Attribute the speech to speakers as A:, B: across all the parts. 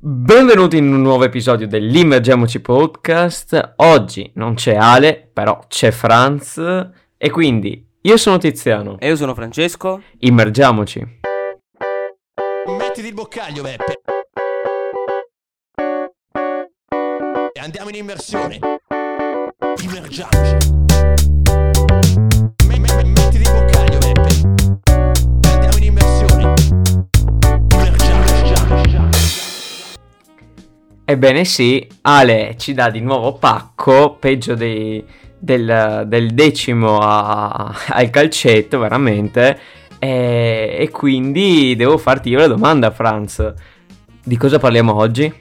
A: Benvenuti in un nuovo episodio dell'Immergiamoci Podcast. Oggi non c'è Ale, però c'è Franz e quindi io sono Tiziano.
B: E io sono Francesco.
A: Immergiamoci.
C: Mettiti il boccaglio, Beppe. E andiamo in immersione. Immergiamoci. Me- me- Mettiti
A: Ebbene sì, Ale ci dà di nuovo pacco, peggio dei- del, del decimo a- al calcetto, veramente. E, e quindi devo farti io la domanda, Franz. Di cosa parliamo oggi?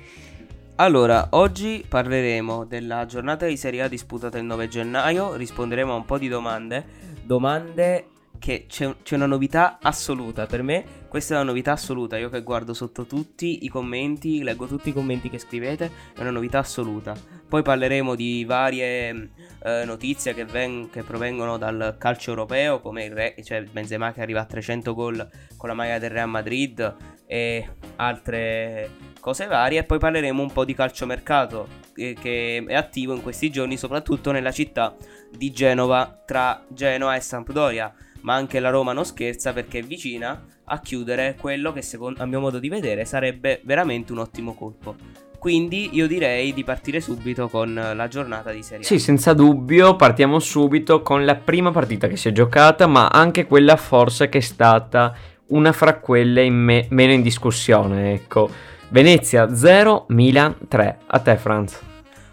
B: Allora, oggi parleremo della giornata di Serie A disputata il 9 gennaio, risponderemo a un po' di domande, domande che c'è, c'è una novità assoluta per me, questa è una novità assoluta, io che guardo sotto tutti i commenti, leggo tutti i commenti che scrivete, è una novità assoluta. Poi parleremo di varie eh, notizie che, ven- che provengono dal calcio europeo, come il Re, cioè Benzema che arriva a 300 gol con la maglia del Real Madrid e altre cose varie. E poi parleremo un po' di calciomercato eh, che è attivo in questi giorni, soprattutto nella città di Genova, tra Genoa e Sampdoria. Ma anche la Roma non scherza perché è vicina a chiudere quello che secondo, a mio modo di vedere sarebbe veramente un ottimo colpo. Quindi io direi di partire subito con la giornata di Serie A.
A: Sì, senza dubbio, partiamo subito con la prima partita che si è giocata, ma anche quella forse che è stata una fra quelle in me- meno in discussione, ecco. Venezia 0, Milan 3. A te, Franz.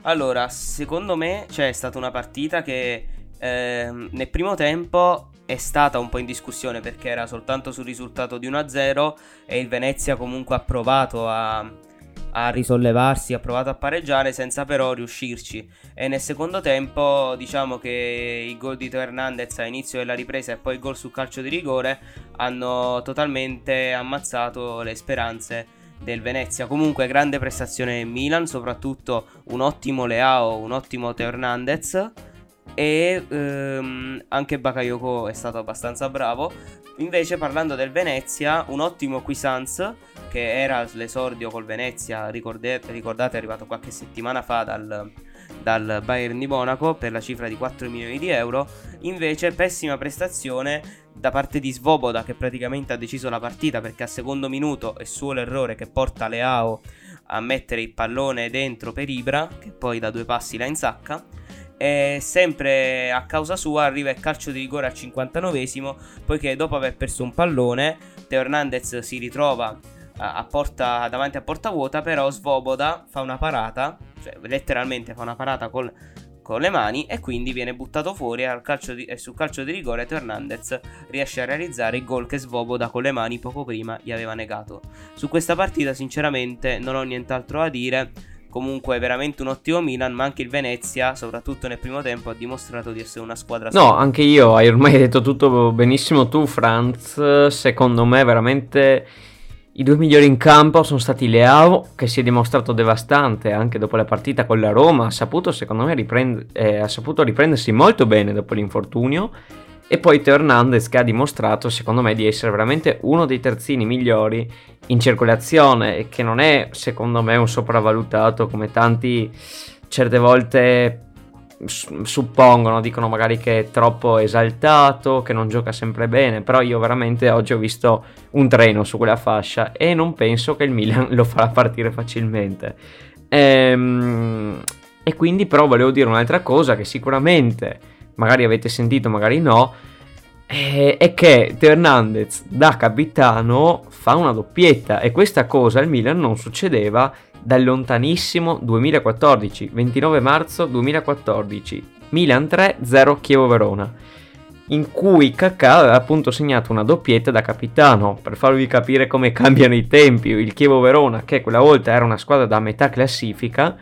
B: Allora, secondo me c'è stata una partita che ehm, nel primo tempo è stata un po' in discussione perché era soltanto sul risultato di 1-0 e il Venezia comunque ha provato a, a risollevarsi, ha provato a pareggiare senza però riuscirci. E nel secondo tempo diciamo che i gol di Teo Hernandez a inizio della ripresa e poi il gol sul calcio di rigore hanno totalmente ammazzato le speranze del Venezia. Comunque grande prestazione Milan, soprattutto un ottimo Leao, un ottimo Teo Hernandez e ehm, anche Bakayoko è stato abbastanza bravo. Invece parlando del Venezia, un ottimo Quisanz che era l'esordio col Venezia, ricordate, ricordate è arrivato qualche settimana fa dal, dal Bayern di Monaco per la cifra di 4 milioni di euro. Invece pessima prestazione da parte di Svoboda che praticamente ha deciso la partita perché a secondo minuto è suo l'errore che porta Leao a mettere il pallone dentro per Ibra che poi da due passi la insacca e sempre a causa sua arriva il calcio di rigore al 59esimo poiché dopo aver perso un pallone Teo Hernandez si ritrova a, porta, davanti a porta vuota però Svoboda fa una parata cioè letteralmente fa una parata col, con le mani e quindi viene buttato fuori al calcio di, sul calcio di rigore Teo Hernandez riesce a realizzare il gol che Svoboda con le mani poco prima gli aveva negato. Su questa partita sinceramente non ho nient'altro da dire Comunque, veramente un ottimo Milan, ma anche il Venezia, soprattutto nel primo tempo, ha dimostrato di essere una squadra
A: No,
B: solida.
A: anche io, hai ormai detto tutto benissimo tu, Franz. Secondo me, veramente i due migliori in campo sono stati Leao, che si è dimostrato devastante anche dopo la partita con la Roma. Ha saputo, secondo me, riprend- eh, ha saputo riprendersi molto bene dopo l'infortunio. E poi Teo Hernandez, che ha dimostrato, secondo me, di essere veramente uno dei terzini migliori in circolazione. E che non è, secondo me, un sopravvalutato come tanti certe volte suppongono, dicono magari che è troppo esaltato, che non gioca sempre bene, però io veramente oggi ho visto un treno su quella fascia e non penso che il Milan lo farà partire facilmente. Ehm, e quindi però volevo dire un'altra cosa che sicuramente magari avete sentito, magari no, eh, è che Hernandez da capitano fa una doppietta e questa cosa al Milan non succedeva dal lontanissimo 2014, 29 marzo 2014, Milan 3, 0 Chievo Verona, in cui Kakà aveva appunto segnato una doppietta da capitano, per farvi capire come cambiano i tempi, il Chievo Verona che quella volta era una squadra da metà classifica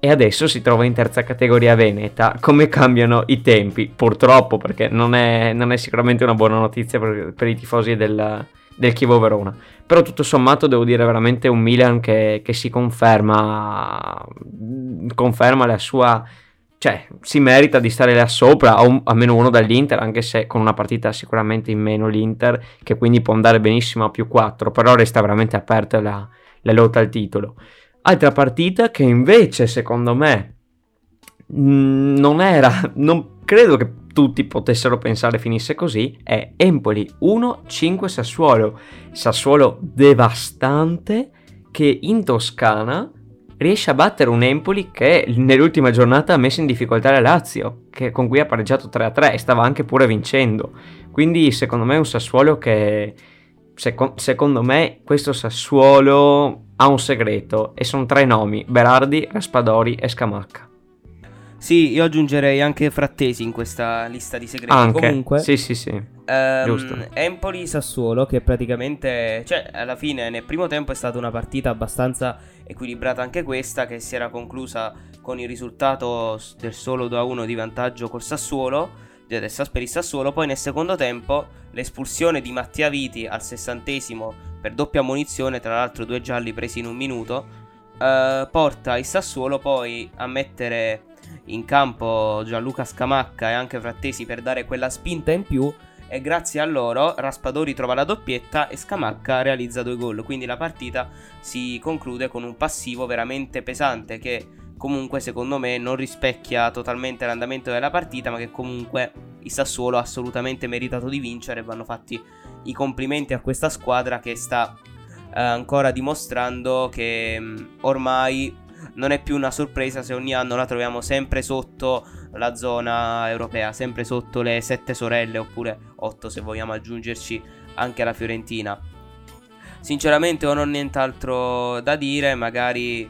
A: e adesso si trova in terza categoria veneta. Come cambiano i tempi? Purtroppo, perché non è, non è sicuramente una buona notizia per, per i tifosi del, del Chievo Verona. Però tutto sommato devo dire veramente un Milan che, che si conferma, conferma la sua... Cioè, si merita di stare là sopra, a, meno uno dall'Inter, anche se con una partita sicuramente in meno l'Inter, che quindi può andare benissimo a più 4, però resta veramente aperta la, la lotta al titolo. Altra partita che invece, secondo me, mh, non era, non credo che tutti potessero pensare finisse così, è Empoli 1-5 Sassuolo. Sassuolo devastante che in Toscana riesce a battere un Empoli che nell'ultima giornata ha messo in difficoltà la Lazio, che, con cui ha pareggiato 3-3 e stava anche pure vincendo. Quindi secondo me è un Sassuolo che... Seco- secondo me questo Sassuolo ha un segreto e sono tre nomi, Berardi, Raspadori e Scamacca.
B: Sì, io aggiungerei anche Frattesi in questa lista di segreti.
A: Anche,
D: Comunque-
A: sì sì sì.
B: Ehm,
A: Giusto.
B: Empoli
D: Sassuolo che praticamente
B: Cioè, alla fine, nel primo tempo è stata una partita abbastanza equilibrata anche questa, che si era conclusa con il risultato del solo 2-1 di vantaggio col Sassuolo, per il Sassuolo. Poi nel secondo tempo l'espulsione di Mattia Viti al sessantesimo per doppia ammonizione, tra l'altro due gialli presi in un minuto, eh, porta il Sassuolo poi a mettere in campo Gianluca Scamacca e anche Frattesi per dare quella spinta in più e grazie a loro Raspadori trova la doppietta e Scamacca realizza due gol. Quindi la partita si conclude con un passivo veramente pesante che comunque secondo me non rispecchia totalmente l'andamento della partita, ma che comunque il Sassuolo ha assolutamente meritato di vincere vanno fatti i complimenti a questa squadra che sta eh, ancora dimostrando che mh, ormai non è più una sorpresa se ogni anno la troviamo sempre sotto la zona europea, sempre sotto le sette sorelle oppure otto se vogliamo aggiungerci anche la Fiorentina. Sinceramente ho non nient'altro da dire, magari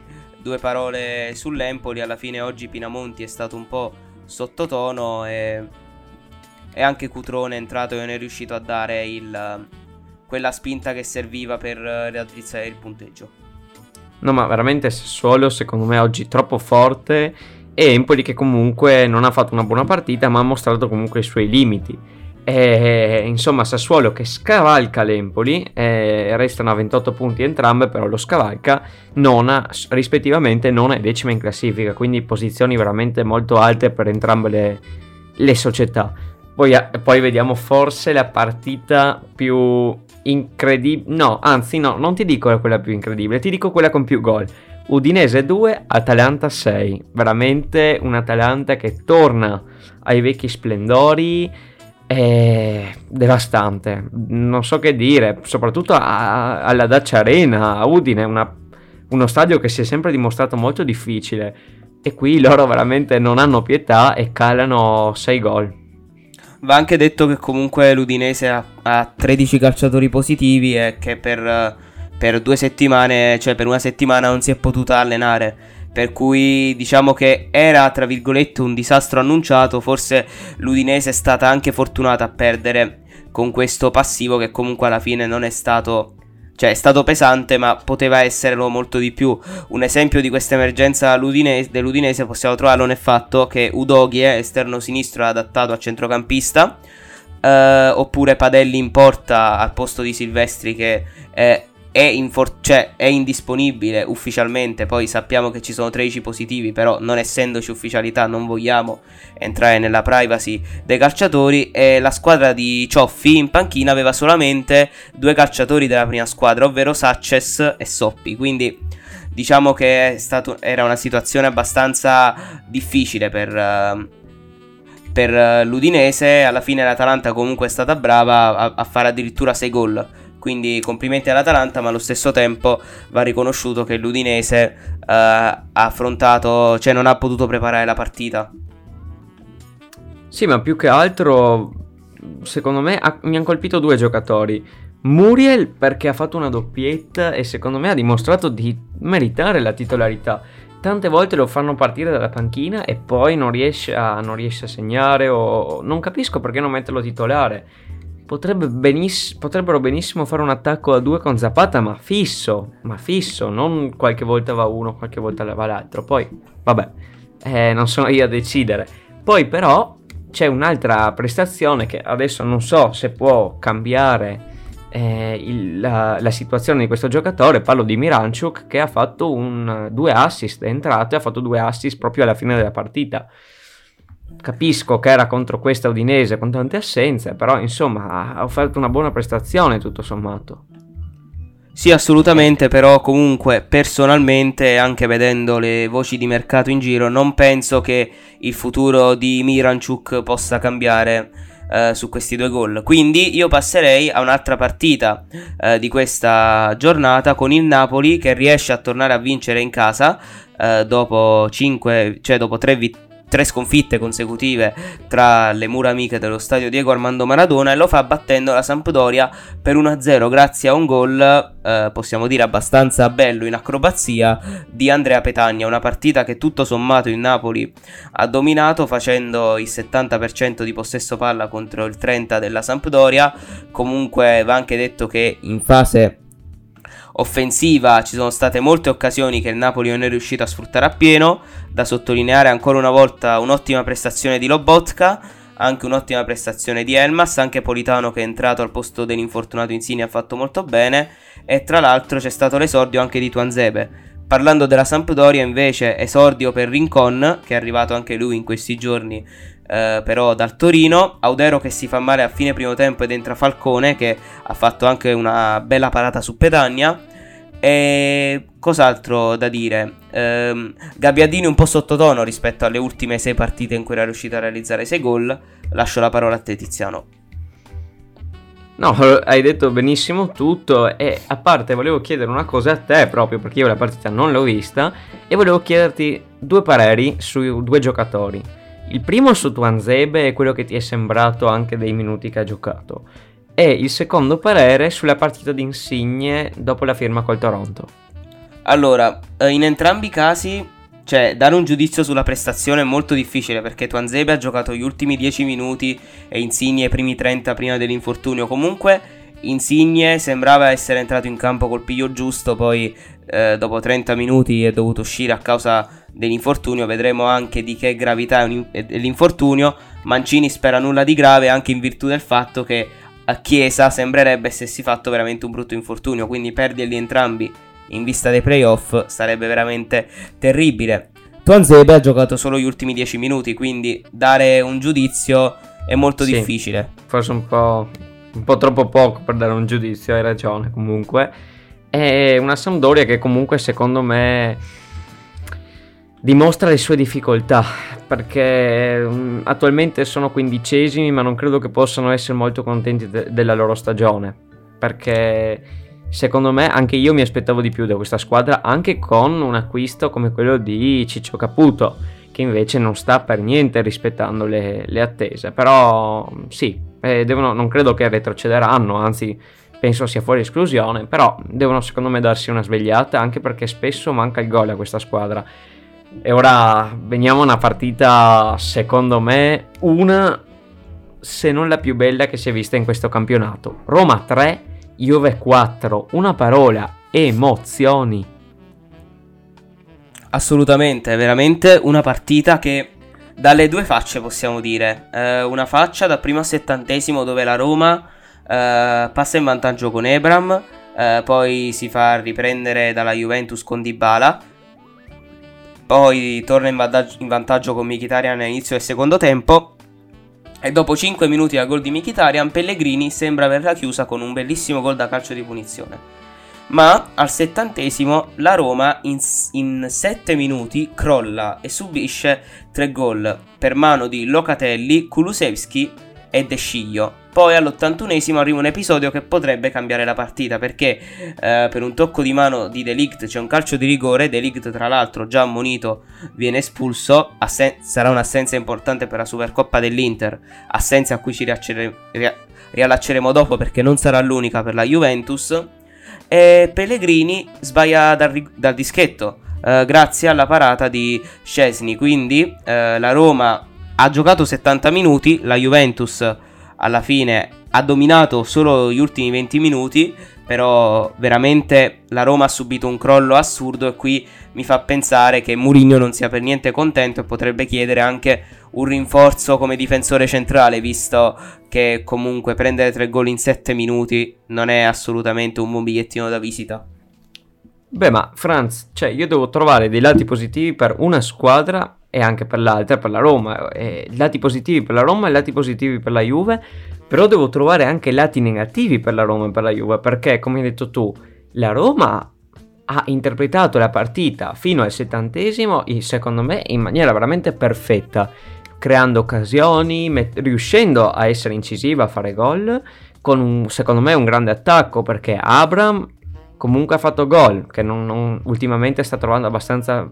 B: due parole sull'Empoli, alla fine oggi Pinamonti è stato un po' sottotono e, e anche Cutrone è entrato e non è riuscito a dare il, quella spinta che serviva per eh, raddrizzare il punteggio.
A: No, ma veramente Sassuolo secondo me oggi troppo forte e Empoli che comunque non ha fatto una buona partita ma ha mostrato comunque i suoi limiti. E, insomma Sassuolo che scavalca l'Empoli, eh, restano a 28 punti entrambe, però lo scavalca, nona rispettivamente nona e decima in classifica, quindi posizioni veramente molto alte per entrambe le, le società. Poi, a- poi vediamo forse la partita più incredibile. No, anzi, no, non ti dico quella più incredibile, ti dico quella con più gol. Udinese 2, Atalanta 6. Veramente un Atalanta che torna ai vecchi splendori. È devastante, non so che dire, soprattutto a- alla Dacia Arena, a Udine, una- uno stadio che si è sempre dimostrato molto difficile. E qui loro veramente non hanno pietà e calano 6 gol.
B: Va anche detto che comunque l'Udinese ha, ha 13 calciatori positivi e che per, per due settimane, cioè per una settimana non si è potuta allenare. Per cui diciamo che era tra virgolette un disastro annunciato. Forse l'Udinese è stata anche fortunata a perdere con questo passivo che comunque alla fine non è stato. Cioè è stato pesante ma poteva esserlo molto di più. Un esempio di questa emergenza l'Udinese- dell'Udinese possiamo trovarlo nel fatto che Udoghie, esterno sinistro adattato a centrocampista, eh, oppure Padelli in porta al posto di Silvestri che eh, è, infor- cioè, è indisponibile ufficialmente. Poi sappiamo che ci sono 13 positivi, però non essendoci ufficialità non vogliamo entrare nella privacy dei calciatori. E la squadra di Cioffi in panchina aveva solamente due calciatori della prima squadra, ovvero Sanchez e Soppi. Quindi diciamo che stato- era una situazione abbastanza difficile per, eh, per l'Udinese. Alla fine l'Atalanta comunque è stata brava a, a fare addirittura 6 gol. Quindi complimenti all'Atalanta, ma allo stesso tempo va riconosciuto che l'Udinese eh, ha affrontato, cioè non ha potuto preparare la partita.
A: Sì, ma più che altro, secondo me, ha- mi hanno colpito due giocatori. Muriel perché ha fatto una doppietta e secondo me ha dimostrato di meritare la titolarità. Tante volte lo fanno partire dalla panchina e poi non riesce a, non riesce a segnare o non capisco perché non metterlo titolare. Potrebbe beniss- potrebbero benissimo fare un attacco a due con Zapata, ma fisso, ma fisso, non qualche volta va uno, qualche volta va l'altro. Poi, vabbè, eh, non sono io a decidere. Poi però c'è un'altra prestazione che adesso non so se può cambiare eh, il- la, la situazione di questo giocatore. Parlo di Miranchuk che ha fatto un, due assist, è entrato e ha fatto due assist proprio alla fine della partita. Capisco che era contro questa Udinese con tante assenze, però insomma ha offerto una buona prestazione tutto sommato.
B: Sì, assolutamente, però comunque personalmente, anche vedendo le voci di mercato in giro, non penso che il futuro di Miranchuk possa cambiare eh, su questi due gol. Quindi io passerei a un'altra partita eh, di questa giornata con il Napoli che riesce a tornare a vincere in casa eh, dopo 5, cioè dopo 3 vittorie tre sconfitte consecutive tra le mura amiche dello stadio Diego Armando Maradona e lo fa battendo la Sampdoria per 1-0 grazie a un gol, eh, possiamo dire abbastanza bello in acrobazia, di Andrea Petagna, una partita che tutto sommato il Napoli ha dominato facendo il 70% di possesso palla contro il 30% della Sampdoria, comunque va anche detto che in fase offensiva ci sono state molte occasioni che il Napoli non è riuscito a sfruttare appieno. Da sottolineare ancora una volta un'ottima prestazione di Lobotka, anche un'ottima prestazione di Elmas, anche Politano che è entrato al posto dell'infortunato Insigne ha fatto molto bene e tra l'altro c'è stato l'esordio anche di Tuanzebe. Parlando della Sampdoria invece esordio per Rincon che è arrivato anche lui in questi giorni eh, però dal Torino, Audero che si fa male a fine primo tempo ed entra Falcone che ha fatto anche una bella parata su Petagna e cos'altro da dire? Ehm, Gabbiadini un po' sottotono rispetto alle ultime sei partite in cui era riuscito a realizzare sei gol. Lascio la parola a te, Tiziano.
A: No, hai detto benissimo tutto e a parte volevo chiedere una cosa a te proprio perché io la partita non l'ho vista e volevo chiederti due pareri su due giocatori. Il primo su Tuanzebe è quello che ti è sembrato anche dei minuti che ha giocato e il secondo parere sulla partita di Insigne dopo la firma col Toronto.
B: Allora, eh, in entrambi i casi, cioè, dare un giudizio sulla prestazione è molto difficile perché Tuanzebe ha giocato gli ultimi 10 minuti e Insigne i primi 30 prima dell'infortunio. Comunque, Insigne sembrava essere entrato in campo col piglio giusto, poi eh, dopo 30 minuti è dovuto uscire a causa dell'infortunio. Vedremo anche di che gravità è l'infortunio. Mancini spera nulla di grave anche in virtù del fatto che Chiesa sembrerebbe essersi fatto veramente un brutto infortunio, quindi perderli entrambi in vista dei playoff sarebbe veramente terribile. Tuanzebe ha giocato solo gli ultimi 10 minuti, quindi dare un giudizio è molto sì, difficile.
A: Forse un po', un po' troppo poco per dare un giudizio, hai ragione comunque. È una Sampdoria che comunque secondo me dimostra le sue difficoltà perché um, attualmente sono quindicesimi ma non credo che possano essere molto contenti de- della loro stagione. Perché secondo me anche io mi aspettavo di più da questa squadra anche con un acquisto come quello di Ciccio Caputo che invece non sta per niente rispettando le, le attese. Però sì eh, devono, non credo che retrocederanno anzi penso sia fuori esclusione però devono secondo me darsi una svegliata anche perché spesso manca il gol a questa squadra e ora veniamo a una partita, secondo me, una, se non la più bella che si è vista in questo campionato. Roma 3, Juve 4, una parola, emozioni.
B: Assolutamente, veramente una partita che dalle due facce possiamo dire. Eh, una faccia da primo a settantesimo dove la Roma eh, passa in vantaggio con Ebram, eh, poi si fa riprendere dalla Juventus con Dybala poi torna in vantaggio, in vantaggio con Mkhitaryan all'inizio del secondo tempo. E dopo 5 minuti al gol di Mkhitaryan, Pellegrini sembra averla chiusa con un bellissimo gol da calcio di punizione. Ma al settantesimo la Roma in, in 7 minuti crolla e subisce 3 gol per mano di Locatelli, Kulusevski e De Sciglio. Poi all'81esimo arriva un episodio che potrebbe cambiare la partita perché eh, per un tocco di mano di Delict c'è un calcio di rigore, Delict tra l'altro già ammonito viene espulso, assen- sarà un'assenza importante per la Supercoppa dell'Inter, assenza a cui ci riaccere- ria- riallacceremo dopo perché non sarà l'unica per la Juventus e Pellegrini sbaglia dal, dal dischetto eh, grazie alla parata di Scesni, quindi eh, la Roma ha giocato 70 minuti, la Juventus alla fine ha dominato solo gli ultimi 20 minuti, però veramente la Roma ha subito un crollo assurdo e qui mi fa pensare che Mourinho non sia per niente contento e potrebbe chiedere anche un rinforzo come difensore centrale, visto che comunque prendere tre gol in 7 minuti non è assolutamente un buon bigliettino da visita.
A: Beh, ma Franz, cioè io devo trovare dei lati positivi per una squadra e anche per l'altra, per la Roma. E lati positivi per la Roma e lati positivi per la Juve. Però devo trovare anche lati negativi per la Roma e per la Juve. Perché, come hai detto tu, La Roma ha interpretato la partita fino al settantesimo, secondo me, in maniera veramente perfetta, creando occasioni, met- riuscendo a essere incisiva, a fare gol, con un, secondo me un grande attacco perché Abram comunque ha fatto gol, che non, non, ultimamente sta trovando abbastanza,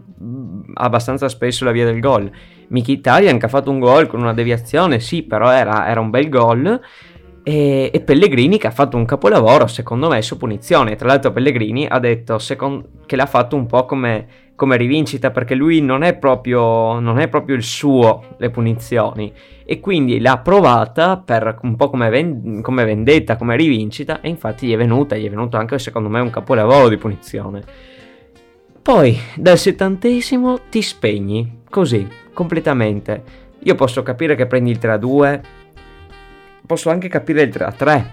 A: abbastanza, spesso la via del gol. Mkhitaryan che ha fatto un gol con una deviazione, sì, però era, era un bel gol. E, e, Pellegrini che ha fatto un capolavoro, secondo me, su punizione. Tra l'altro Pellegrini ha detto second, che l'ha fatto un po' come, come rivincita, perché lui non è, proprio, non è proprio il suo, le punizioni. E quindi l'ha provata per un po' come, ven- come vendetta, come rivincita, e infatti gli è venuta, gli è venuto anche secondo me un capolavoro di punizione. Poi, dal settantesimo ti spegni, così, completamente. Io posso capire che prendi il 3-2, posso anche capire il 3-3,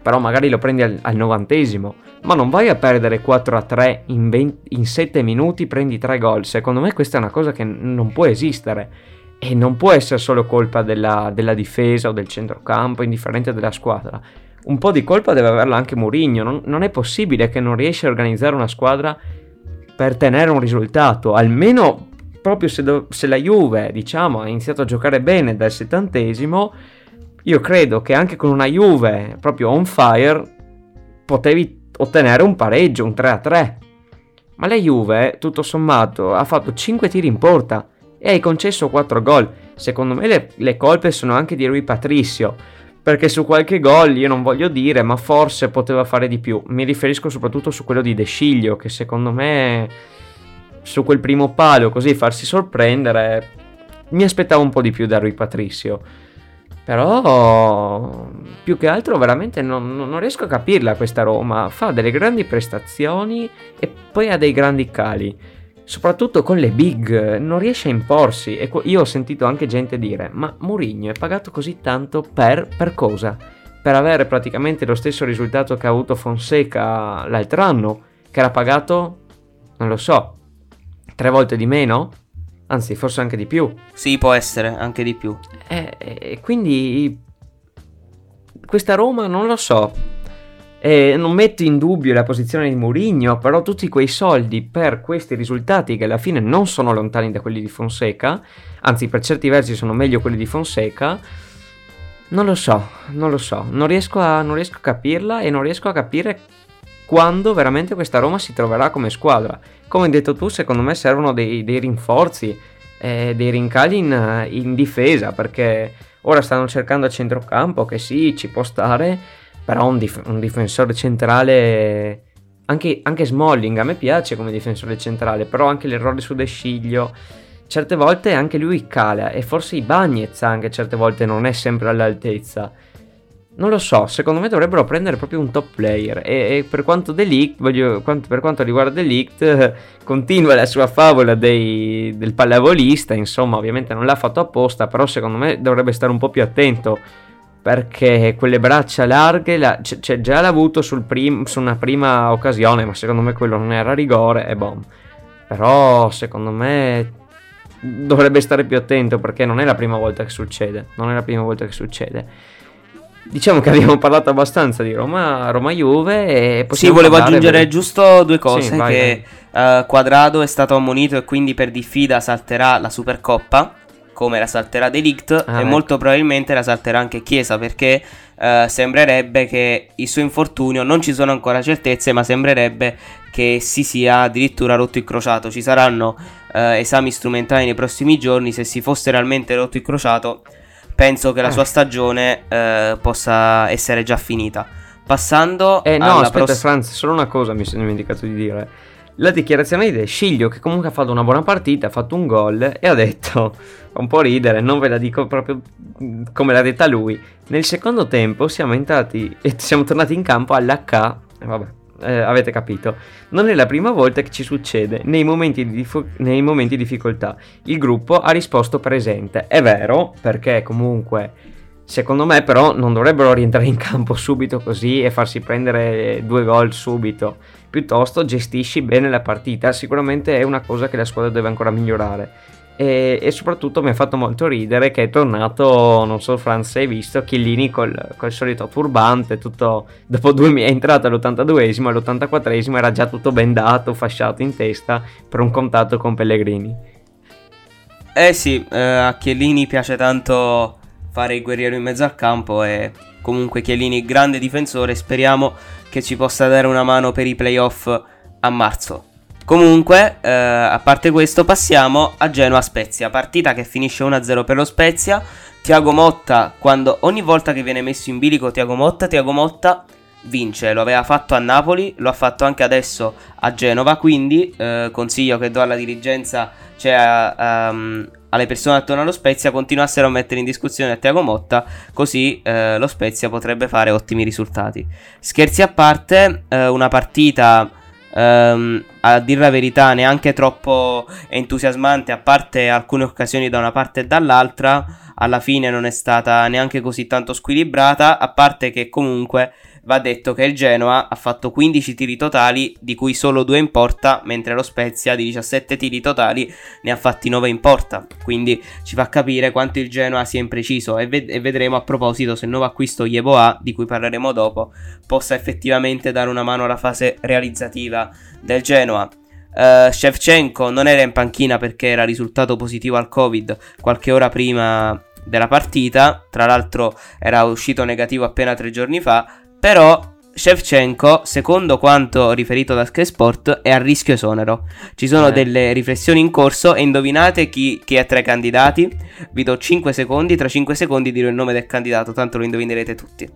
A: però magari lo prendi al, al novantesimo. Ma non vai a perdere 4-3 in, 20, in 7 minuti, prendi 3 gol. Secondo me questa è una cosa che non può esistere. E non può essere solo colpa della, della difesa o del centrocampo, indifferente della squadra. Un po' di colpa deve averla anche Mourinho. Non, non è possibile che non riesci a organizzare una squadra per tenere un risultato. Almeno proprio se, do, se la Juve, diciamo, ha iniziato a giocare bene dal settantesimo io credo che anche con una Juve proprio on fire potevi ottenere un pareggio, un 3-3. Ma la Juve, tutto sommato, ha fatto 5 tiri in porta e hai concesso 4 gol. Secondo me le, le colpe sono anche di Rui Patricio, perché su qualche gol io non voglio dire, ma forse poteva fare di più. Mi riferisco soprattutto su quello di De Sciglio, che secondo me su quel primo palo così farsi sorprendere mi aspettavo un po' di più da Rui Patricio. Però più che altro veramente non, non, riesco a capirla questa Roma. Fa delle grandi prestazioni e poi ha dei grandi cali. Soprattutto con le big, non riesce a imporsi. E io ho sentito anche gente dire: Ma Mourinho è pagato così tanto per, per cosa? Per avere praticamente lo stesso risultato che ha avuto Fonseca l'altro anno, che era pagato, non lo so, tre volte di meno? Anzi forse anche di più.
B: Sì, può essere anche di più.
A: E, e quindi questa Roma non lo so. E non metto in dubbio la posizione di Mourinho, però tutti quei soldi per questi risultati che alla fine non sono lontani da quelli di Fonseca, anzi per certi versi sono meglio quelli di Fonseca, non lo so, non lo so, non riesco a, non riesco a capirla e non riesco a capire quando veramente questa Roma si troverà come squadra come hai detto tu, secondo me servono dei, dei rinforzi, eh, dei rincagli in, in, difesa, perché ora stanno cercando a centrocampo, che sì, ci può stare, però un, dif- un difensore centrale, anche, anche, Smalling, a me piace come difensore centrale, però anche l'errore su De Sciglio, certe volte anche lui cala, e forse i Bagnez anche certe volte non è sempre all'altezza. Non lo so, secondo me dovrebbero prendere proprio un top player. E, e per quanto Delict, voglio, quanto, per quanto riguarda Delict, continua la sua favola dei, del pallavolista. Insomma, ovviamente non l'ha fatto apposta, però secondo me dovrebbe stare un po' più attento. Perché quelle braccia larghe, la, c- cioè, già l'ha avuto prim, su una prima occasione, ma secondo me quello non era rigore e boh. Però secondo me dovrebbe stare più attento perché non è la prima volta che succede. Non è la prima volta che succede. Diciamo che abbiamo parlato abbastanza di Roma, Roma Juve.
B: Sì, volevo aggiungere per... giusto due cose: sì, vai, che vai. Uh, Quadrado è stato ammonito e quindi per diffida salterà la Supercoppa. Come la salterà Delict, ah, e ecco. molto probabilmente la salterà anche Chiesa. Perché uh, sembrerebbe che il suo infortunio non ci sono ancora certezze, ma sembrerebbe che si sia addirittura rotto il crociato. Ci saranno uh, esami strumentali nei prossimi giorni. Se si fosse realmente rotto il crociato penso che la eh. sua stagione eh, possa essere già finita. Passando
A: eh, no, aspetta, pross- Franz, solo una cosa mi sono dimenticato di dire. La dichiarazione di Sciglio, che comunque ha fatto una buona partita, ha fatto un gol e ha detto, fa un po' ridere, non ve la dico proprio come l'ha detta lui. Nel secondo tempo siamo entrati e siamo tornati in campo all'H, vabbè, eh, avete capito. Non è la prima volta che ci succede nei momenti, di dif- nei momenti di difficoltà. Il gruppo ha risposto presente. È vero, perché comunque... Secondo me però non dovrebbero rientrare in campo subito così e farsi prendere due gol subito. Piuttosto gestisci bene la partita, sicuramente è una cosa che la squadra deve ancora migliorare. E, e, soprattutto mi ha fatto molto ridere che è tornato, non so Franz hai visto, Chiellini col, col solito turbante, tutto, dopo due è entrato all'82esimo, all'84esimo era già tutto bendato, fasciato in testa per un contatto con Pellegrini.
B: Eh sì, eh, a Chiellini piace tanto fare il guerriero in mezzo al campo e comunque Chiellini grande difensore, speriamo che ci possa dare una mano per i playoff a marzo. Comunque, eh, a parte questo, passiamo a Genoa Spezia, partita che finisce 1-0 per lo Spezia. Tiago Motta, quando ogni volta che viene messo in bilico Tiago Motta, Tiago Motta vince. Lo aveva fatto a Napoli, lo ha fatto anche adesso a Genova. Quindi, eh, consiglio che do alla dirigenza, cioè a, um, alle persone attorno allo Spezia, continuassero a mettere in discussione Tiago Motta, così eh, lo Spezia potrebbe fare ottimi risultati. Scherzi a parte, eh, una partita Um, a dire la verità neanche troppo entusiasmante a parte alcune occasioni da una parte e dall'altra alla fine non è stata neanche così tanto squilibrata a parte che comunque Va detto che il Genoa ha fatto 15 tiri totali, di cui solo 2 in porta, mentre lo Spezia di 17 tiri totali ne ha fatti 9 in porta. Quindi ci fa capire quanto il Genoa sia impreciso e, ved- e vedremo a proposito se il nuovo acquisto Yeboah, di cui parleremo dopo, possa effettivamente dare una mano alla fase realizzativa del Genoa. Uh, Shevchenko non era in panchina perché era risultato positivo al Covid qualche ora prima della partita, tra l'altro era uscito negativo appena tre giorni fa, però Shevchenko, secondo quanto riferito da Sky Sport, è a rischio esonero. Ci sono eh. delle riflessioni in corso e indovinate chi, chi, è tra i candidati? Vi do 5 secondi, tra 5 secondi dirò il nome del candidato, tanto lo indovinerete tutti.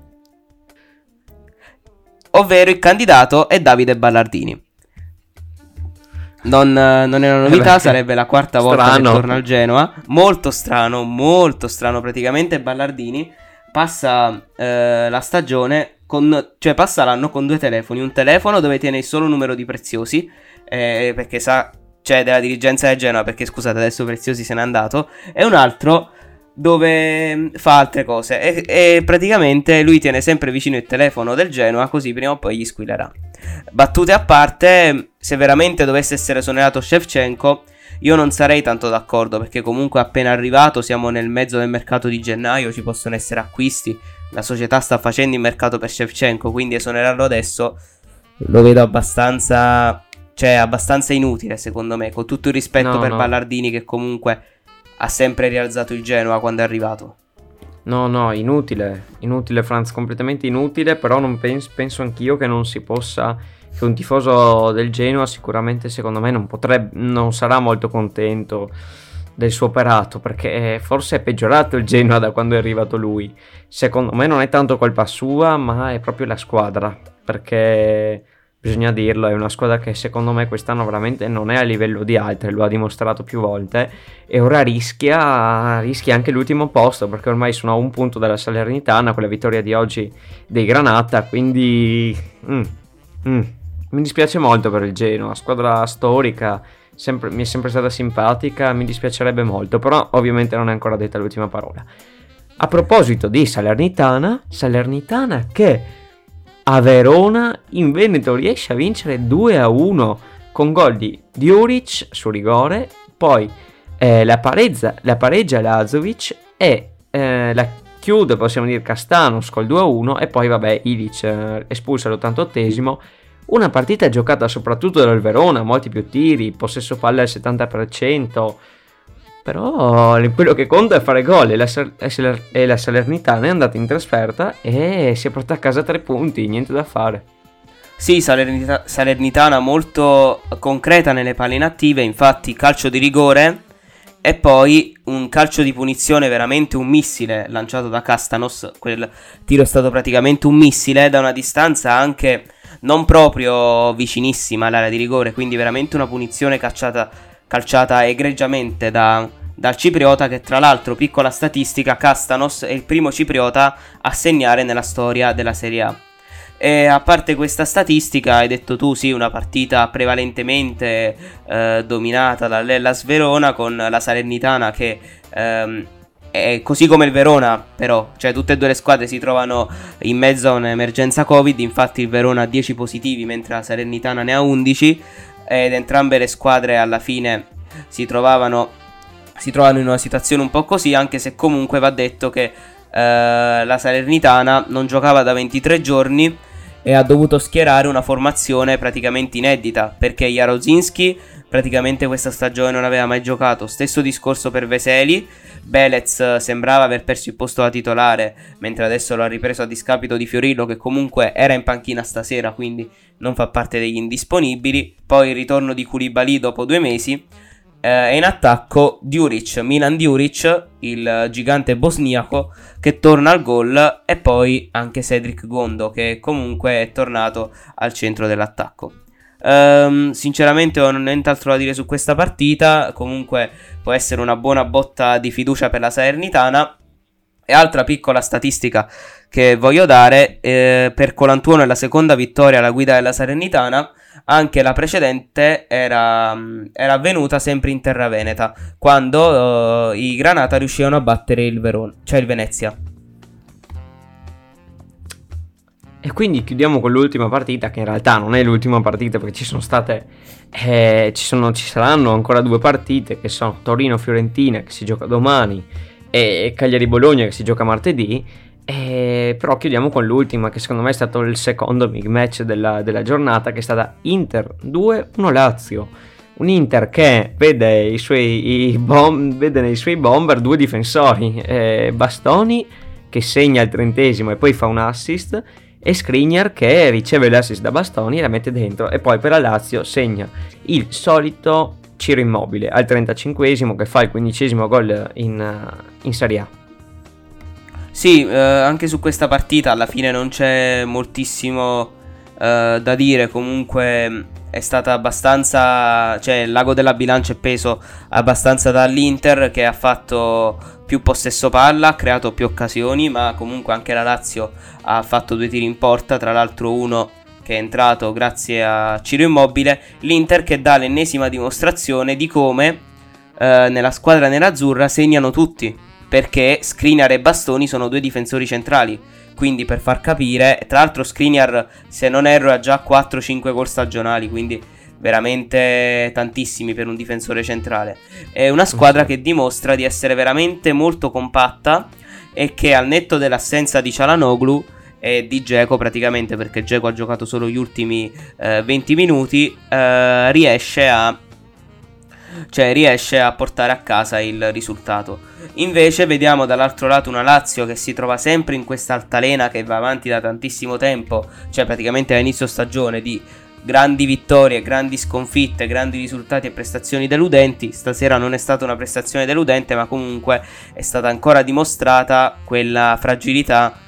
B: Ovvero il candidato è Davide Ballardini. Non, non è una novità, eh sarebbe la quarta strano. volta che torna al Genoa. Molto strano, molto strano praticamente Ballardini passa eh, la stagione con, cioè passa l'anno con due telefoni. Un telefono dove tiene il solo numero di preziosi, eh, perché sa, cioè della dirigenza del Genoa, perché scusate adesso Preziosi se n'è andato, e un altro dove mm, fa altre cose. E, e, praticamente lui tiene sempre vicino il telefono del Genoa, così prima o poi gli squillerà. Battute a parte, se veramente dovesse essere esonerato Shevchenko, io non sarei tanto d'accordo perché comunque appena arrivato siamo nel mezzo del mercato di gennaio, ci possono essere acquisti la società sta facendo il mercato per Shevchenko, quindi esonerarlo adesso lo vedo abbastanza, cioè abbastanza inutile secondo me, con tutto il rispetto no, per no. Ballardini che comunque ha sempre rialzato il Genoa quando è arrivato.
A: No, no, inutile, inutile Franz, completamente inutile, però non penso, penso anch'io che non si possa, che un tifoso del Genoa sicuramente secondo me non potrebbe, non sarà molto contento del suo operato perché forse è peggiorato il Genoa da quando è arrivato lui. Secondo me non è tanto colpa sua, ma è proprio la squadra perché bisogna dirlo, è una squadra che secondo me quest'anno veramente non è a livello di altre, lo ha dimostrato più volte e ora rischia, rischia anche l'ultimo posto perché ormai sono a un punto dalla Salernitana con la vittoria di oggi dei Granata, quindi mm, mm, mi dispiace molto per il Genoa, squadra storica sempre, mi è sempre stata simpatica, mi dispiacerebbe molto, però ovviamente non è ancora detta l'ultima parola. A proposito di Salernitana, Salernitana che a Verona in Veneto riesce a vincere 2 a 1 con gol di Diuric su rigore, poi eh, la, pareggia, la pareggia Lazovic e eh, la chiude, possiamo dire, Castanos col 2 a 1 e poi vabbè Ilic eh, espulso all'88esimo una partita giocata soprattutto dal Verona, molti più tiri, possesso palla al 70%. Però quello che conta è fare gol e la, e la Salernitana è andata in trasferta e si è portata a casa tre punti, niente da fare.
B: Sì, Salernita- Salernitana molto concreta nelle palle inattive, infatti calcio di rigore e poi un calcio di punizione veramente un missile lanciato da Castanos, quel tiro è stato praticamente un missile da una distanza anche non proprio vicinissima all'area di rigore, quindi veramente una punizione cacciata, calciata egregiamente da, dal cipriota che tra l'altro, piccola statistica, Castanos è il primo cipriota a segnare nella storia della Serie A. E a parte questa statistica, hai detto tu sì, una partita prevalentemente eh, dominata dall'Ellas Verona con la Salernitana che ehm, e così come il Verona, però, cioè tutte e due le squadre si trovano in mezzo a un'emergenza Covid. Infatti, il Verona ha 10 positivi, mentre la Salernitana ne ha 11. Ed entrambe le squadre alla fine si trovavano si trovano in una situazione un po' così, anche se comunque va detto che eh, la Salernitana non giocava da 23 giorni e ha dovuto schierare una formazione praticamente inedita perché Jarozinski praticamente questa stagione non aveva mai giocato. Stesso discorso per Veseli. Belez sembrava aver perso il posto da titolare, mentre adesso lo ha ripreso a discapito di Fiorillo, che comunque era in panchina stasera, quindi non fa parte degli indisponibili. Poi il ritorno di Koulibaly dopo due mesi. Eh, e in attacco Djuric, Milan Djuric, il gigante bosniaco, che torna al gol. E poi anche Cedric Gondo, che comunque è tornato al centro dell'attacco. Um, sinceramente ho nient'altro da dire su questa partita. Comunque può essere una buona botta di fiducia per la Salernitana. E altra piccola statistica che voglio dare, eh, per Colantuono è la seconda vittoria alla guida della Salernitana, anche la precedente era, era avvenuta sempre in terra veneta, quando uh, i Granata riuscivano a battere il Verona, cioè il Venezia.
A: E quindi chiudiamo con l'ultima partita, che in realtà non è l'ultima partita perché ci sono state, eh, ci, sono, ci saranno ancora due partite che sono Torino-Fiorentina che si gioca domani e Cagliari-Bologna che si gioca martedì. Eh, però chiudiamo con l'ultima che secondo me è stato il secondo big match della, della giornata che è stata Inter 2-1 Lazio. Un Inter che vede, suoi, bom- vede nei suoi bomber due difensori, eh, Bastoni che segna il trentesimo e poi fa un assist e Skriniar che riceve l'assist da Bastoni e la mette dentro e poi per la Lazio segna il solito Ciro Immobile al 35esimo che fa il quindicesimo gol in, in Serie A.
B: Sì, eh, anche su questa partita alla fine non c'è moltissimo eh, da dire, comunque è stata abbastanza, cioè lago della bilancia è peso abbastanza dall'Inter che ha fatto più possesso palla, ha creato più occasioni, ma comunque anche la Lazio ha fatto due tiri in porta, tra l'altro uno che è entrato grazie a Ciro Immobile, l'Inter che dà l'ennesima dimostrazione di come eh, nella squadra nerazzurra segnano tutti, perché Skriniar e Bastoni sono due difensori centrali. Quindi per far capire, tra l'altro Skriniar se non erro ha già 4-5 gol stagionali, quindi veramente tantissimi per un difensore centrale. È una squadra che dimostra di essere veramente molto compatta e che al netto dell'assenza di Cialanoglu e di Geco praticamente perché Geco ha giocato solo gli ultimi eh, 20 minuti eh, riesce a cioè riesce a portare a casa il risultato. Invece vediamo dall'altro lato una Lazio che si trova sempre in questa altalena che va avanti da tantissimo tempo, cioè praticamente a inizio stagione di grandi vittorie, grandi sconfitte, grandi risultati e prestazioni deludenti. Stasera non è stata una prestazione deludente, ma comunque è stata ancora dimostrata quella fragilità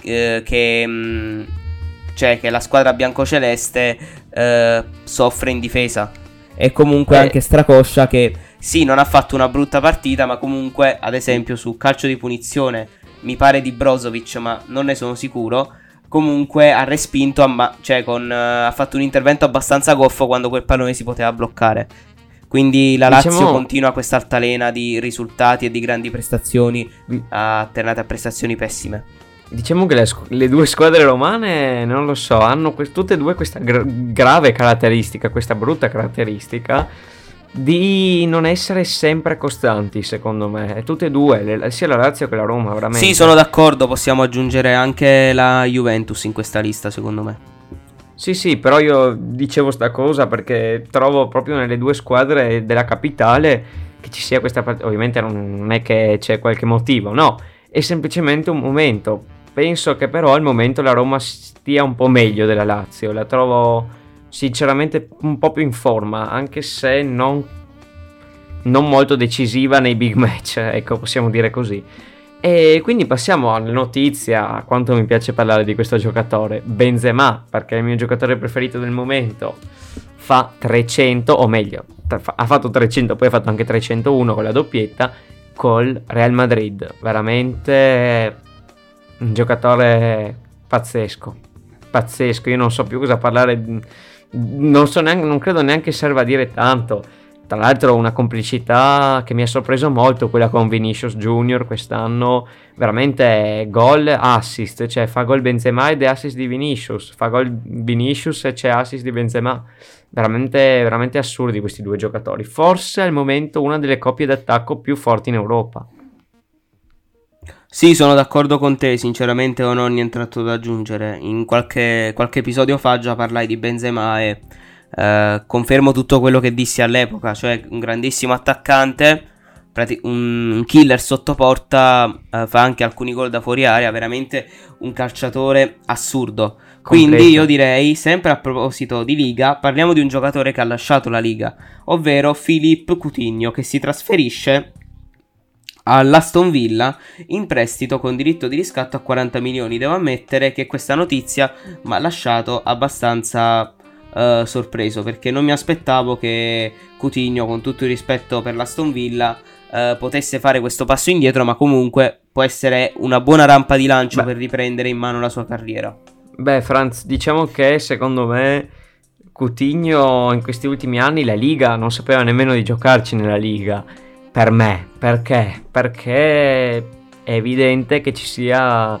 B: eh, che, mh, mm, cioè, che la squadra biancoceleste eh, soffre in difesa. E comunque eh. anche Stracoscia che sì, non ha fatto una brutta partita, ma comunque, ad esempio, su calcio di punizione, mi pare di Brozovic, ma non ne sono sicuro. Comunque ha respinto, amma- cioè con, uh, ha fatto un intervento abbastanza goffo quando quel pallone si poteva bloccare. Quindi la Lazio diciamo... continua questa altalena di risultati e di grandi prestazioni, alternate a prestazioni pessime.
A: Diciamo che le, squ- le, due squadre romane, non lo so, hanno que- tutte e due questa gra- grave caratteristica, questa brutta caratteristica di non essere sempre costanti, secondo me. Tutte e due, sia la Lazio che la Roma, veramente.
B: Sì, sono d'accordo, possiamo aggiungere anche la Juventus in questa lista, secondo me.
A: Sì, sì, però io dicevo sta cosa perché trovo proprio nelle due squadre della capitale che ci sia questa. Ovviamente non è che c'è qualche motivo, no, è semplicemente un momento. Penso che però al momento la Roma stia un po' meglio della Lazio, la trovo sinceramente un po' più in forma, anche se non, non molto decisiva nei big match, ecco, possiamo dire così. E quindi passiamo alla notizia, quanto mi piace parlare di questo giocatore, Benzema, perché è il mio giocatore preferito del momento, fa 300, o meglio, ha fatto 300, poi ha fatto anche 301 con la doppietta, col Real Madrid, veramente un giocatore pazzesco, pazzesco, io non so più cosa parlare non, so neanche, non credo neanche serva a dire tanto. Tra l'altro una complicità che mi ha sorpreso molto quella con Vinicius Junior quest'anno, veramente gol, assist, cioè fa gol Benzema ed è assist di Vinicius, fa gol Vinicius e c'è assist di Benzema. Veramente, veramente assurdi questi due giocatori. Forse al momento una delle coppie d'attacco più forti in Europa.
B: Sì, sono d'accordo con te, sinceramente non ho nient'altro da aggiungere. In qualche, qualche episodio fa già parlai di Benzema e eh, confermo tutto quello che dissi all'epoca, cioè un grandissimo attaccante, un killer sotto porta, eh, fa anche alcuni gol da fuori area, veramente un calciatore assurdo. Quindi io direi, sempre a proposito di Liga, parliamo di un giocatore che ha lasciato la Liga, ovvero Philippe Coutinho, che si trasferisce all'Aston Villa in prestito con diritto di riscatto a 40 milioni. Devo ammettere che questa notizia mi ha lasciato abbastanza eh, sorpreso perché non mi aspettavo che Coutinho, con tutto il rispetto per l'Aston Villa, eh, potesse fare questo passo indietro, ma comunque può essere una buona rampa di lancio
A: Beh.
B: per riprendere in mano la sua carriera.
A: Beh, Franz, diciamo che secondo me Coutinho in questi ultimi anni la Liga non sapeva nemmeno di giocarci nella Liga. Per me, perché? Perché è evidente che ci sia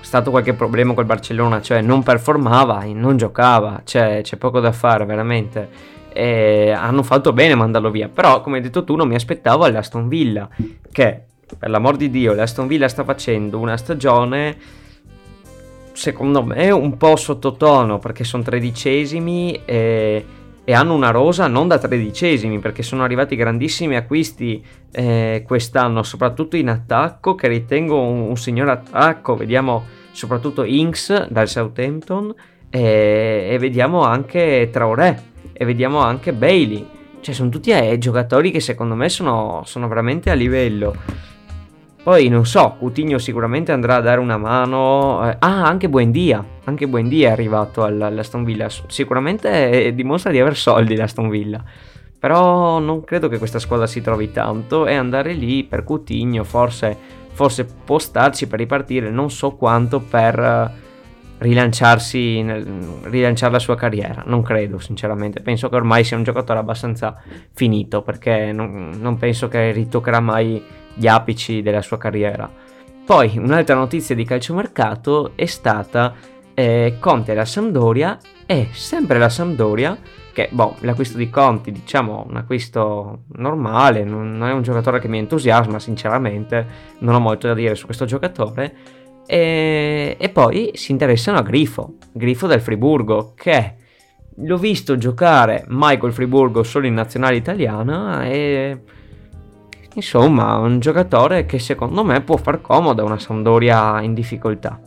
A: stato qualche problema col Barcellona, cioè non performava e non giocava, cioè c'è poco da fare veramente. E hanno fatto bene a mandarlo via, però come hai detto tu non mi aspettavo all'Aston Villa, che per l'amor di Dio l'Aston Villa sta facendo una stagione secondo me un po' sottotono perché sono tredicesimi e, e hanno una rosa non da tredicesimi perché sono arrivati grandissimi acquisti eh, quest'anno soprattutto in attacco che ritengo un, un signor attacco. Vediamo soprattutto Inks dal Southampton e, e vediamo anche Traoré e vediamo anche Bailey. Cioè sono tutti eh, giocatori che secondo me sono, sono veramente a livello poi non so, Coutinho sicuramente andrà a dare una mano. eh, ah, anche Buendia. Anche Buendia è arrivato all- all'Aston Villa. Sicuramente eh, dimostra di aver soldi l'Aston Villa. Però non credo che questa squadra si trovi tanto. E andare lì per Coutinho forse, forse può starci per ripartire. Non so quanto per eh, rilanciarsi, nel- rilanciare la sua carriera. Non credo, sinceramente. Penso che ormai sia un giocatore abbastanza finito. Perché non, non penso che ritoccherà mai gli apici della sua carriera. Poi un'altra notizia di calciomercato è stata eh, Conte alla Sampdoria e sempre la Sampdoria che boh, l'acquisto di Conti diciamo un acquisto normale, non, non è un giocatore che mi entusiasma sinceramente, non ho molto da dire su questo giocatore e, e poi si interessano a Grifo, Grifo del Friburgo che l'ho visto giocare mai col Friburgo solo in nazionale italiana e Insomma, un giocatore che secondo me può far comodo a una Sampdoria in difficoltà.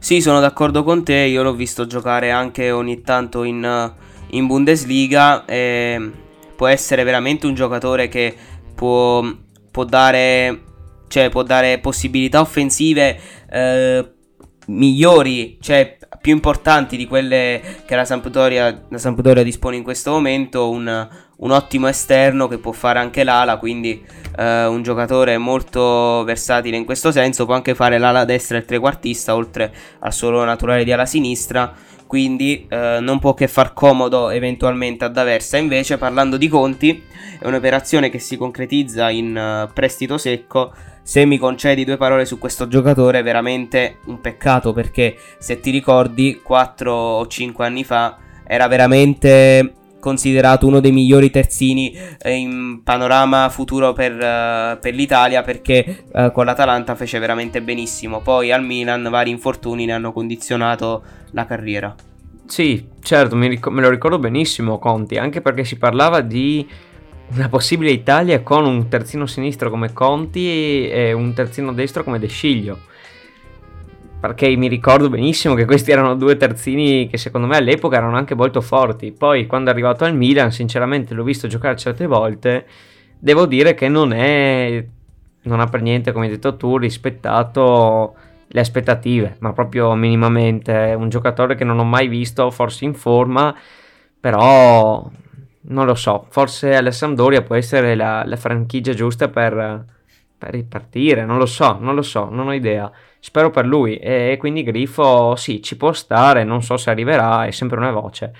B: Sì, sono d'accordo con te, io l'ho visto giocare anche ogni tanto in, in Bundesliga e può essere veramente un giocatore che può, può dare, cioè, può dare possibilità offensive eh, migliori, cioè più importanti di quelle che la Sampdoria, la Sampdoria dispone in questo momento, un, un ottimo esterno che può fare anche l'ala, quindi eh, un giocatore molto versatile in questo senso, può anche fare l'ala destra e il trequartista oltre al suo ruolo naturale di ala sinistra, quindi eh, non può che far comodo eventualmente ad Aversa. Invece parlando di conti, è un'operazione che si concretizza in eh, prestito secco. Se mi concedi due parole su questo giocatore, è veramente un peccato perché se ti ricordi 4 o 5 anni fa era veramente considerato uno dei migliori terzini eh, in panorama futuro per, eh, per l'Italia perché eh, con l'Atalanta fece veramente benissimo. Poi al Milan vari infortuni ne hanno condizionato la carriera.
A: Sì, certo, me lo ricordo benissimo Conti, anche perché si parlava di una possibile Italia con un terzino sinistro come Conti e un terzino destro come De Sciglio. Perché mi ricordo benissimo che questi erano due terzini che secondo me all'epoca erano anche molto forti. Poi quando è arrivato al Milan, sinceramente l'ho visto giocare certe volte, devo dire che non è non ha per niente, come hai detto tu, rispettato le aspettative, ma proprio minimamente. Un giocatore che non ho mai visto, forse in forma, però non lo so. Forse Sampdoria può essere la, la franchigia giusta per, per ripartire. Non lo so, non lo so, non ho idea. Spero per lui. E quindi Grifo, sì, ci può stare. Non so se arriverà, è sempre una voce.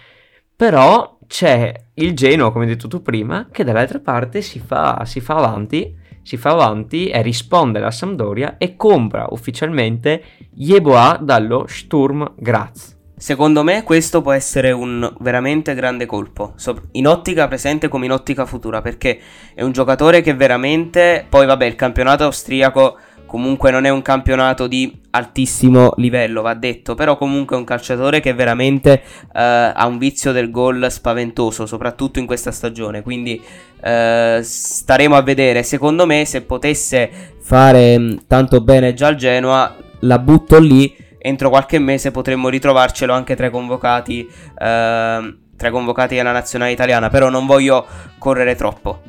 A: Però c'è il Genoa, come hai detto tu prima, che dall'altra parte si fa, si fa avanti, si fa avanti e risponde alla Sampdoria e compra ufficialmente Yeboah dallo Sturm Graz.
B: Secondo me questo può essere un veramente grande colpo, in ottica presente come in ottica futura, perché è un giocatore che veramente, poi vabbè il campionato austriaco comunque non è un campionato di altissimo livello, va detto, però comunque è un calciatore che veramente eh, ha un vizio del gol spaventoso, soprattutto in questa stagione, quindi eh, staremo a vedere, secondo me se potesse fare mh, tanto bene già al Genoa, la butto lì, entro qualche mese potremmo ritrovarcelo anche tra i convocati, eh, tra i convocati alla nazionale italiana, però non voglio correre troppo.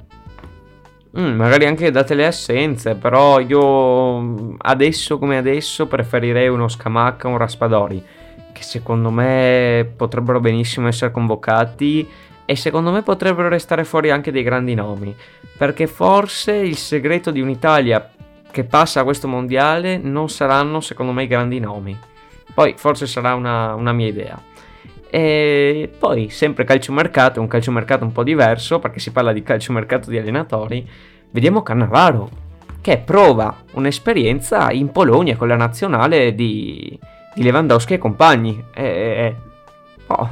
A: Mm, magari anche date le assenze, però io adesso come adesso preferirei uno Scamacca un Raspadori, che secondo me potrebbero benissimo essere convocati e secondo me potrebbero restare fuori anche dei grandi nomi, perché forse il segreto di un'Italia che passa a questo mondiale non saranno secondo me i grandi nomi. Poi forse sarà una, una mia idea. E poi, sempre calciomercato, un calciomercato un po' diverso, perché si parla di calciomercato di allenatori, vediamo Cannavaro, che prova un'esperienza in Polonia con la nazionale di, di Lewandowski e compagni. E, oh,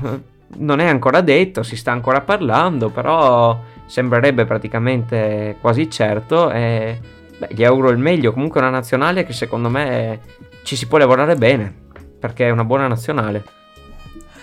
A: non è ancora detto, si sta ancora parlando, però sembrerebbe praticamente quasi certo. E, beh, gli auguro il meglio, comunque una nazionale che secondo me ci si può lavorare bene, perché è una buona nazionale.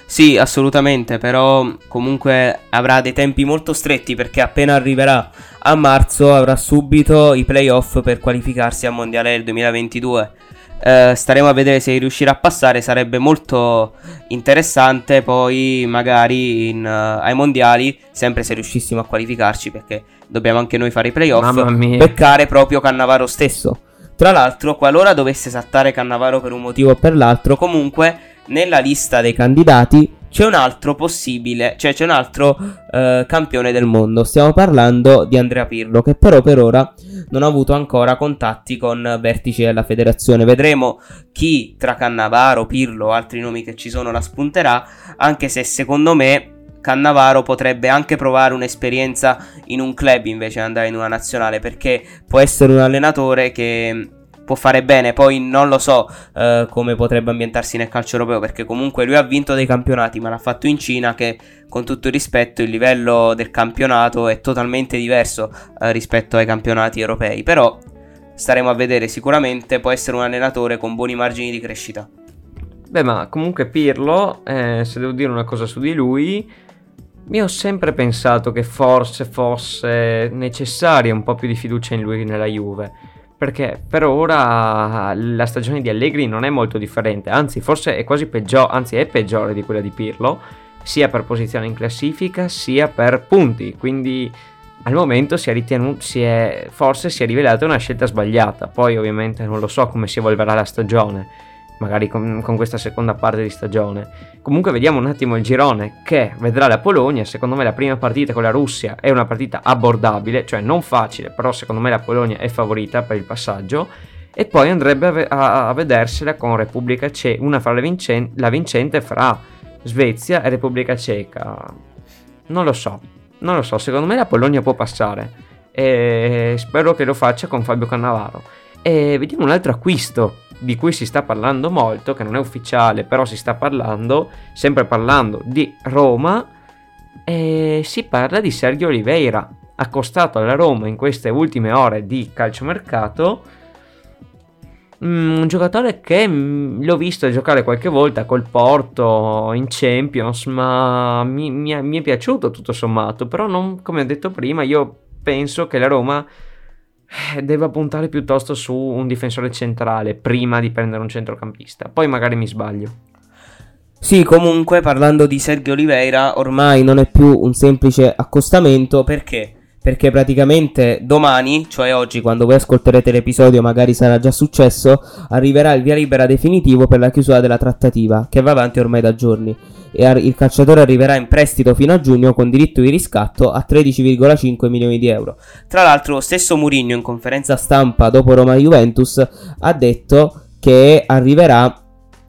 B: Sì, assolutamente, però comunque avrà dei tempi molto stretti perché appena arriverà a marzo avrà subito i playoff per qualificarsi al Mondiale del 2022. Eh, staremo a vedere se riuscirà a passare, sarebbe molto interessante poi magari in, uh, ai mondiali, sempre se riuscissimo a qualificarci perché dobbiamo anche noi fare i playoff, beccare proprio Cannavaro stesso. Tra l'altro, qualora dovesse saltare Cannavaro per un motivo o per l'altro, comunque nella lista dei candidati c'è un altro possibile, cioè c'è un altro eh, campione del mondo. Stiamo parlando di Andrea Pirlo, che però per ora non ha avuto ancora contatti con vertici della federazione. Vedremo chi tra Cannavaro, Pirlo o altri nomi che ci sono la spunterà, anche se secondo me Cannavaro potrebbe anche provare un'esperienza in un club invece di andare in una nazionale, perché può essere un allenatore che può fare bene. Poi non lo so eh, come potrebbe ambientarsi nel calcio europeo, perché comunque lui ha vinto dei campionati, ma l'ha fatto in Cina, che con tutto il rispetto il livello del campionato è totalmente diverso eh, rispetto ai campionati europei. Però staremo a vedere, sicuramente può essere un allenatore con buoni margini di crescita.
A: Beh, ma comunque Pirlo, eh, se devo dire una cosa su di lui, io ho sempre pensato che forse fosse necessaria un po' più di fiducia in lui nella Juve perché per ora la stagione di Allegri non è molto differente, anzi forse è quasi peggiore, anzi è peggiore di quella di Pirlo, sia per posizione in classifica sia per punti, quindi al momento si è ritenuto, si è, forse si è rivelata una scelta sbagliata, poi ovviamente non lo so come si evolverà la stagione, magari con, con, questa seconda parte di stagione. Comunque vediamo un attimo il girone che vedrà la Polonia, secondo me la prima partita con la Russia è una partita abbordabile, cioè non facile, però secondo me la Polonia è favorita per il passaggio e poi andrebbe a, a, vedersela con Repubblica Ceca, una fra le vincen- la vincente fra Svezia e Repubblica Ceca. Non lo so, non lo so, secondo me la Polonia può passare e spero che lo faccia con Fabio Cannavaro. E vediamo un altro acquisto di cui si sta parlando molto, che non è ufficiale, però si sta parlando, sempre parlando di Roma, e si parla di Sergio Oliveira, accostato alla Roma in queste ultime ore di calciomercato. Mm, un giocatore che mm, l'ho visto giocare qualche volta col Porto in Champions, ma mi, mi, mi è piaciuto tutto sommato. Però, non, come ho detto prima, io penso che la Roma deve puntare piuttosto su un difensore centrale prima di prendere un centrocampista. Poi magari mi sbaglio.
B: Sì, comunque parlando di Sergio Oliveira, ormai non è più un semplice accostamento perché? Perché praticamente domani, cioè oggi, quando voi ascolterete l'episodio, magari sarà già successo, arriverà il via libera definitivo per la chiusura della trattativa, che va avanti ormai da giorni e il calciatore arriverà in prestito fino a giugno con diritto di riscatto a 13,5 milioni di euro. Tra l'altro lo stesso Mourinho in conferenza stampa dopo Roma-Juventus ha detto che arriverà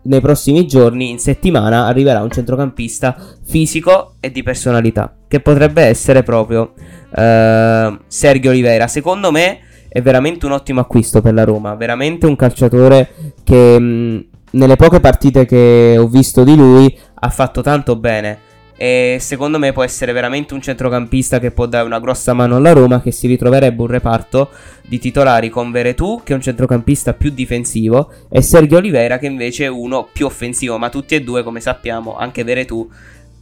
D: nei prossimi giorni, in settimana, arriverà un centrocampista fisico e di personalità, che potrebbe essere proprio eh, Sergio Oliveira. Secondo me è veramente un ottimo acquisto per la Roma, veramente un calciatore che mh, nelle poche partite che ho visto di lui ha fatto tanto bene. E secondo me può essere veramente un centrocampista che può dare una grossa mano alla Roma. Che si ritroverebbe un reparto di titolari con Veretù, che è un centrocampista più difensivo, e Sergio Oliveira, che invece è uno più offensivo. Ma tutti e due, come sappiamo, anche Veretù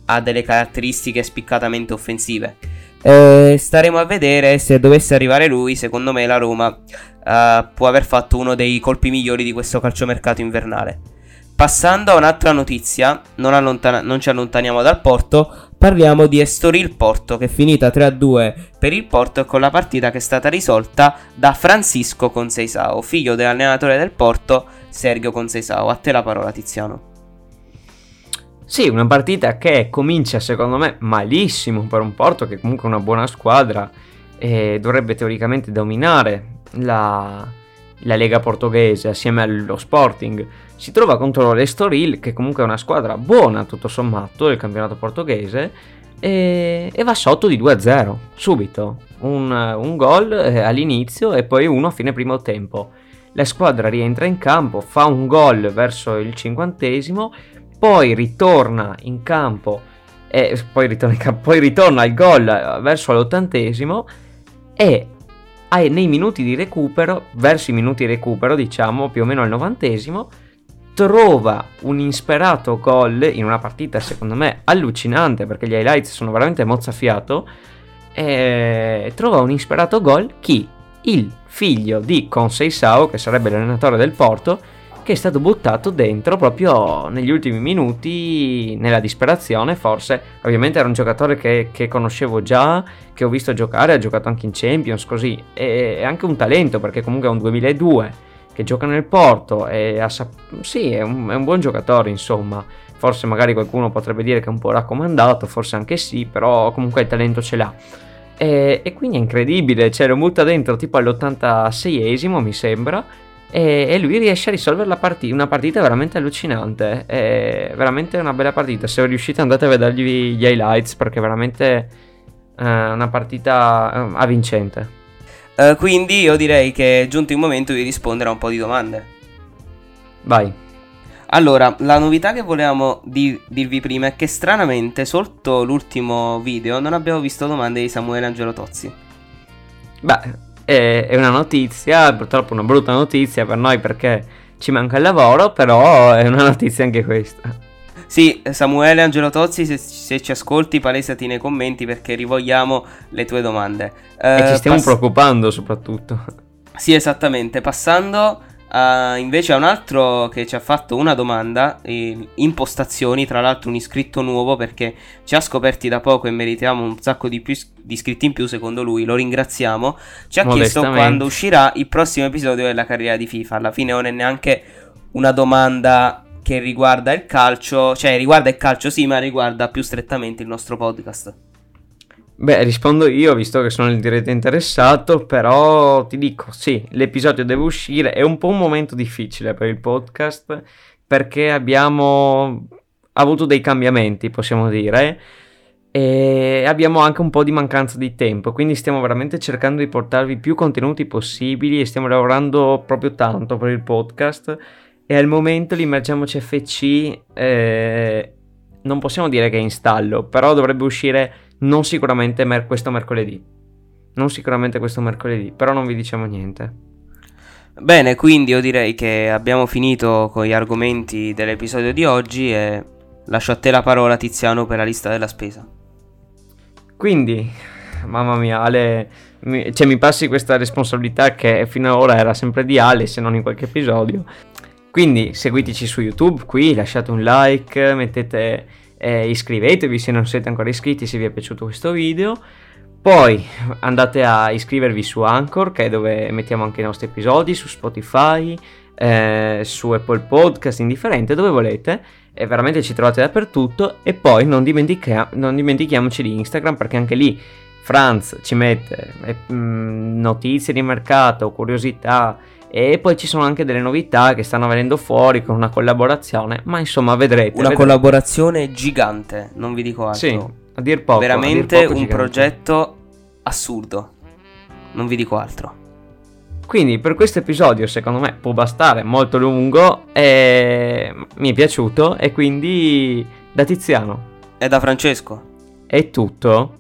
D: ha delle caratteristiche spiccatamente offensive. Eh, staremo a vedere se dovesse arrivare lui. Secondo me, la Roma eh, può aver fatto uno dei colpi migliori di questo calciomercato invernale. Passando a un'altra notizia, non, allontana- non, ci allontaniamo dal Porto, parliamo di Estoril Porto che è finita 3-2 per il Porto con la partita che è stata risolta da Francisco Conceisao, figlio dell'allenatore del Porto Sergio Conceisao. A te la parola Tiziano.
A: Sì, una partita che comincia secondo me malissimo per un Porto che comunque è una buona squadra e dovrebbe teoricamente dominare la, la Lega portoghese assieme allo Sporting. Si trova contro l'Estoril che comunque è una squadra buona tutto sommato del campionato portoghese e, e va sotto di 2-0 subito. Un, un gol eh, all'inizio e poi uno a fine primo tempo. La squadra rientra in campo fa un gol verso il cinquantesimo poi ritorna in campo e poi ritorna, in campo, poi ritorna il gol verso l'ottantesimo e nei minuti di recupero, verso i minuti di recupero, diciamo più o meno al novantesimo, trova un insperato gol in una partita secondo me allucinante perché gli highlights sono veramente mozzafiato. E trova un insperato gol chi? Il figlio di Consei Sao, che sarebbe l'allenatore del Porto, che è stato buttato dentro proprio negli ultimi minuti, nella disperazione forse. Ovviamente era un giocatore che, che conoscevo già, che ho visto giocare, ha giocato anche in Champions, così. E, è anche un talento perché comunque è un 2002 che gioca nel Porto e ha, sì, è un, è un buon giocatore insomma. Forse magari qualcuno potrebbe dire che è un po' raccomandato, forse anche sì, però comunque il talento ce l'ha. E, e, quindi è incredibile, cioè lo butta dentro tipo all'86esimo mi sembra e, e, lui riesce a risolvere la partita, una partita veramente allucinante, è veramente una bella partita, se riuscite andate a vedergli gli highlights perché è veramente eh, una partita eh, avvincente.
B: Uh, quindi io direi che è giunto il momento di rispondere a un po' di domande.
A: Vai.
B: Allora, la novità che volevamo dir- dirvi prima è che stranamente sotto l'ultimo video non abbiamo visto domande di Samuele Angelo Tozzi.
A: Beh, è una notizia, purtroppo una brutta notizia per noi perché ci manca il lavoro, però è una notizia anche questa.
B: Sì, Samuele Angelo Tozzi, se, se, ci ascolti, palesati nei commenti perché rivogliamo le tue domande.
A: Eh, e ci stiamo pass- preoccupando soprattutto.
B: Sì, esattamente. Passando Uh, invece a un altro che ci ha fatto una domanda, eh, impostazioni, tra l'altro un iscritto nuovo perché ci ha scoperti da poco e meritiamo un sacco di, più, di iscritti in più secondo lui, lo ringraziamo, ci ha chiesto quando uscirà il prossimo episodio della carriera di FIFA, alla fine non è neanche una domanda che riguarda il calcio, cioè riguarda il calcio sì ma riguarda più strettamente il nostro podcast.
A: Beh, rispondo io, visto che sono il diretto interessato, però ti dico, sì, l'episodio deve uscire, è un po' un momento difficile per il podcast, perché abbiamo avuto dei cambiamenti, possiamo dire, e abbiamo anche un po' di mancanza di tempo, quindi stiamo veramente cercando di portarvi più contenuti possibili e stiamo lavorando proprio tanto per il podcast, e al momento l'Immergiamo CFC eh, non possiamo dire che è in stallo, però dovrebbe uscire non sicuramente mer- questo mercoledì. Non sicuramente questo mercoledì, però non vi diciamo niente.
B: Bene, quindi io direi che abbiamo finito con gli argomenti dell'episodio di oggi e lascio a te la parola Tiziano per la lista della spesa.
A: Quindi, mamma mia, Ale, mi, cioè mi passi questa responsabilità che fino ad ora era sempre di Ale, se non in qualche episodio. Quindi seguiteci su YouTube, qui lasciate un like, mettete eh, iscrivetevi se non siete ancora iscritti se vi è piaciuto questo video. Poi andate a iscrivervi su Anchor, che è dove mettiamo anche i nostri episodi, su Spotify, eh, su Apple Podcast, indifferente, dove volete. E veramente ci trovate dappertutto. E poi non, dimentica- non dimentichiamoci di Instagram, perché anche lì Franz ci mette eh, mm, notizie di mercato, curiosità E poi ci sono anche delle novità che stanno venendo fuori con una collaborazione, ma insomma vedrete.
B: Una
A: vedrete.
B: collaborazione gigante, non vi dico altro.
A: Sì, a dir poco. a dir
B: Veramente
A: poco
B: un
A: gigante.
B: progetto assurdo. Non vi dico altro.
A: Quindi per questo episodio secondo me può bastare, molto lungo e mi è piaciuto e quindi da Tiziano
B: È da Francesco.
A: è tutto.